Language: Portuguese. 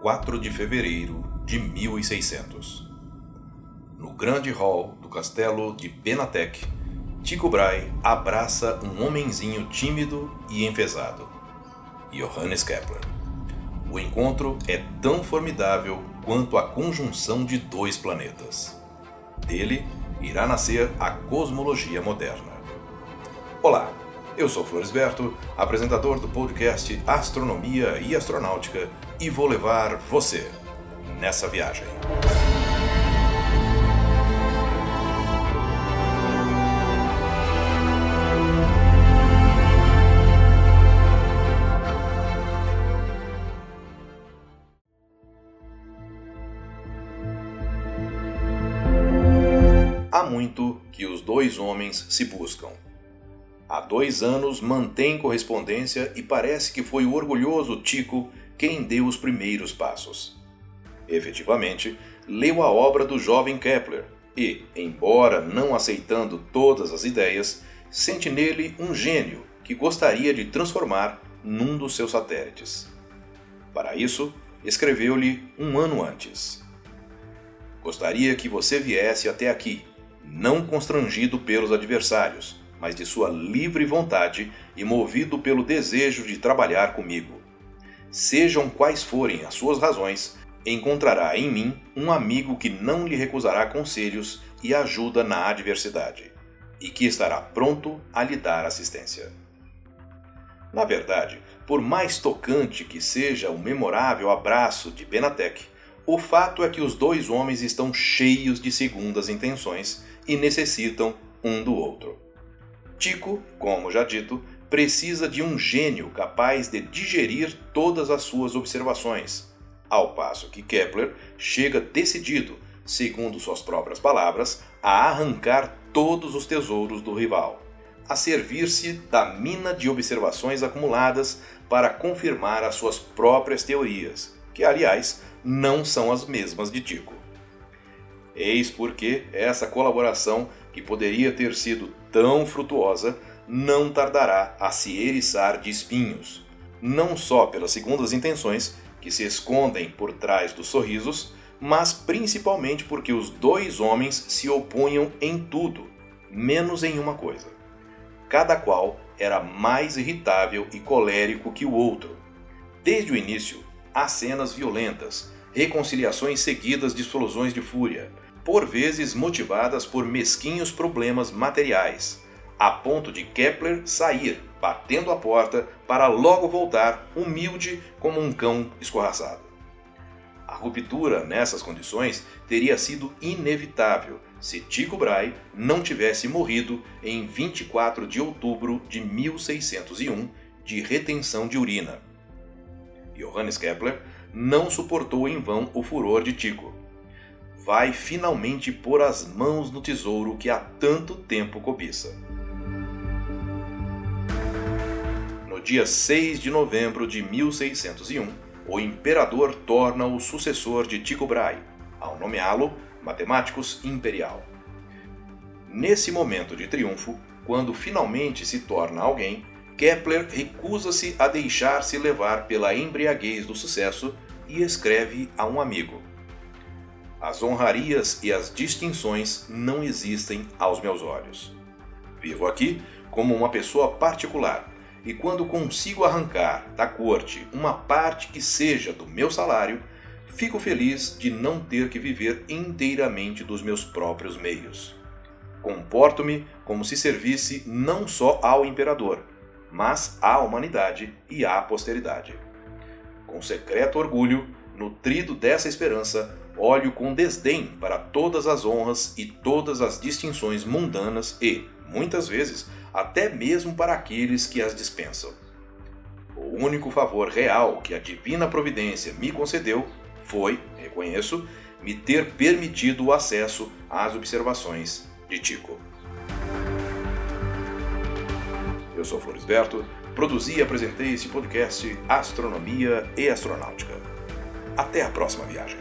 4 de fevereiro de 1600. No grande hall do castelo de Penatec, Tycho Brahe abraça um homenzinho tímido e enfesado, Johannes Kepler. O encontro é tão formidável quanto a conjunção de dois planetas. Dele irá nascer a cosmologia moderna. Olá, eu sou Floresberto, apresentador do podcast Astronomia e Astronáutica, e vou levar você nessa viagem. Há muito que os dois homens se buscam Há dois anos mantém correspondência e parece que foi o orgulhoso Tico quem deu os primeiros passos. Efetivamente, leu a obra do jovem Kepler e, embora não aceitando todas as ideias, sente nele um gênio que gostaria de transformar num dos seus satélites. Para isso, escreveu-lhe um ano antes. Gostaria que você viesse até aqui, não constrangido pelos adversários, mas de sua livre vontade e movido pelo desejo de trabalhar comigo. Sejam quais forem as suas razões, encontrará em mim um amigo que não lhe recusará conselhos e ajuda na adversidade, e que estará pronto a lhe dar assistência. Na verdade, por mais tocante que seja o memorável abraço de Benatec, o fato é que os dois homens estão cheios de segundas intenções e necessitam um do outro. Tico, como já dito, precisa de um gênio capaz de digerir todas as suas observações, ao passo que Kepler chega decidido, segundo suas próprias palavras, a arrancar todos os tesouros do rival, a servir-se da mina de observações acumuladas para confirmar as suas próprias teorias, que, aliás, não são as mesmas de Tico. Eis porque essa colaboração, que poderia ter sido tão frutuosa, não tardará a se eriçar de espinhos, não só pelas segundas intenções, que se escondem por trás dos sorrisos, mas principalmente porque os dois homens se opunham em tudo, menos em uma coisa. Cada qual era mais irritável e colérico que o outro. Desde o início, há cenas violentas, reconciliações seguidas de explosões de fúria, por vezes motivadas por mesquinhos problemas materiais, a ponto de Kepler sair batendo a porta para logo voltar humilde como um cão escorraçado. A ruptura nessas condições teria sido inevitável se Tycho Brahe não tivesse morrido em 24 de outubro de 1601 de retenção de urina. Johannes Kepler não suportou em vão o furor de Tycho vai finalmente pôr as mãos no tesouro que há tanto tempo cobiça. No dia 6 de novembro de 1601, o imperador torna o sucessor de Tycho Brahe, ao nomeá-lo Matemáticos Imperial. Nesse momento de triunfo, quando finalmente se torna alguém, Kepler recusa-se a deixar-se levar pela embriaguez do sucesso e escreve a um amigo: as honrarias e as distinções não existem aos meus olhos. Vivo aqui como uma pessoa particular, e quando consigo arrancar da corte uma parte que seja do meu salário, fico feliz de não ter que viver inteiramente dos meus próprios meios. Comporto-me como se servisse não só ao imperador, mas à humanidade e à posteridade. Com secreto orgulho, nutrido dessa esperança, olho com desdém para todas as honras e todas as distinções mundanas e, muitas vezes, até mesmo para aqueles que as dispensam. O único favor real que a divina providência me concedeu foi, reconheço, me ter permitido o acesso às observações de Tico. Eu sou Floresberto, produzi e apresentei esse podcast Astronomia e Astronáutica. Até a próxima viagem.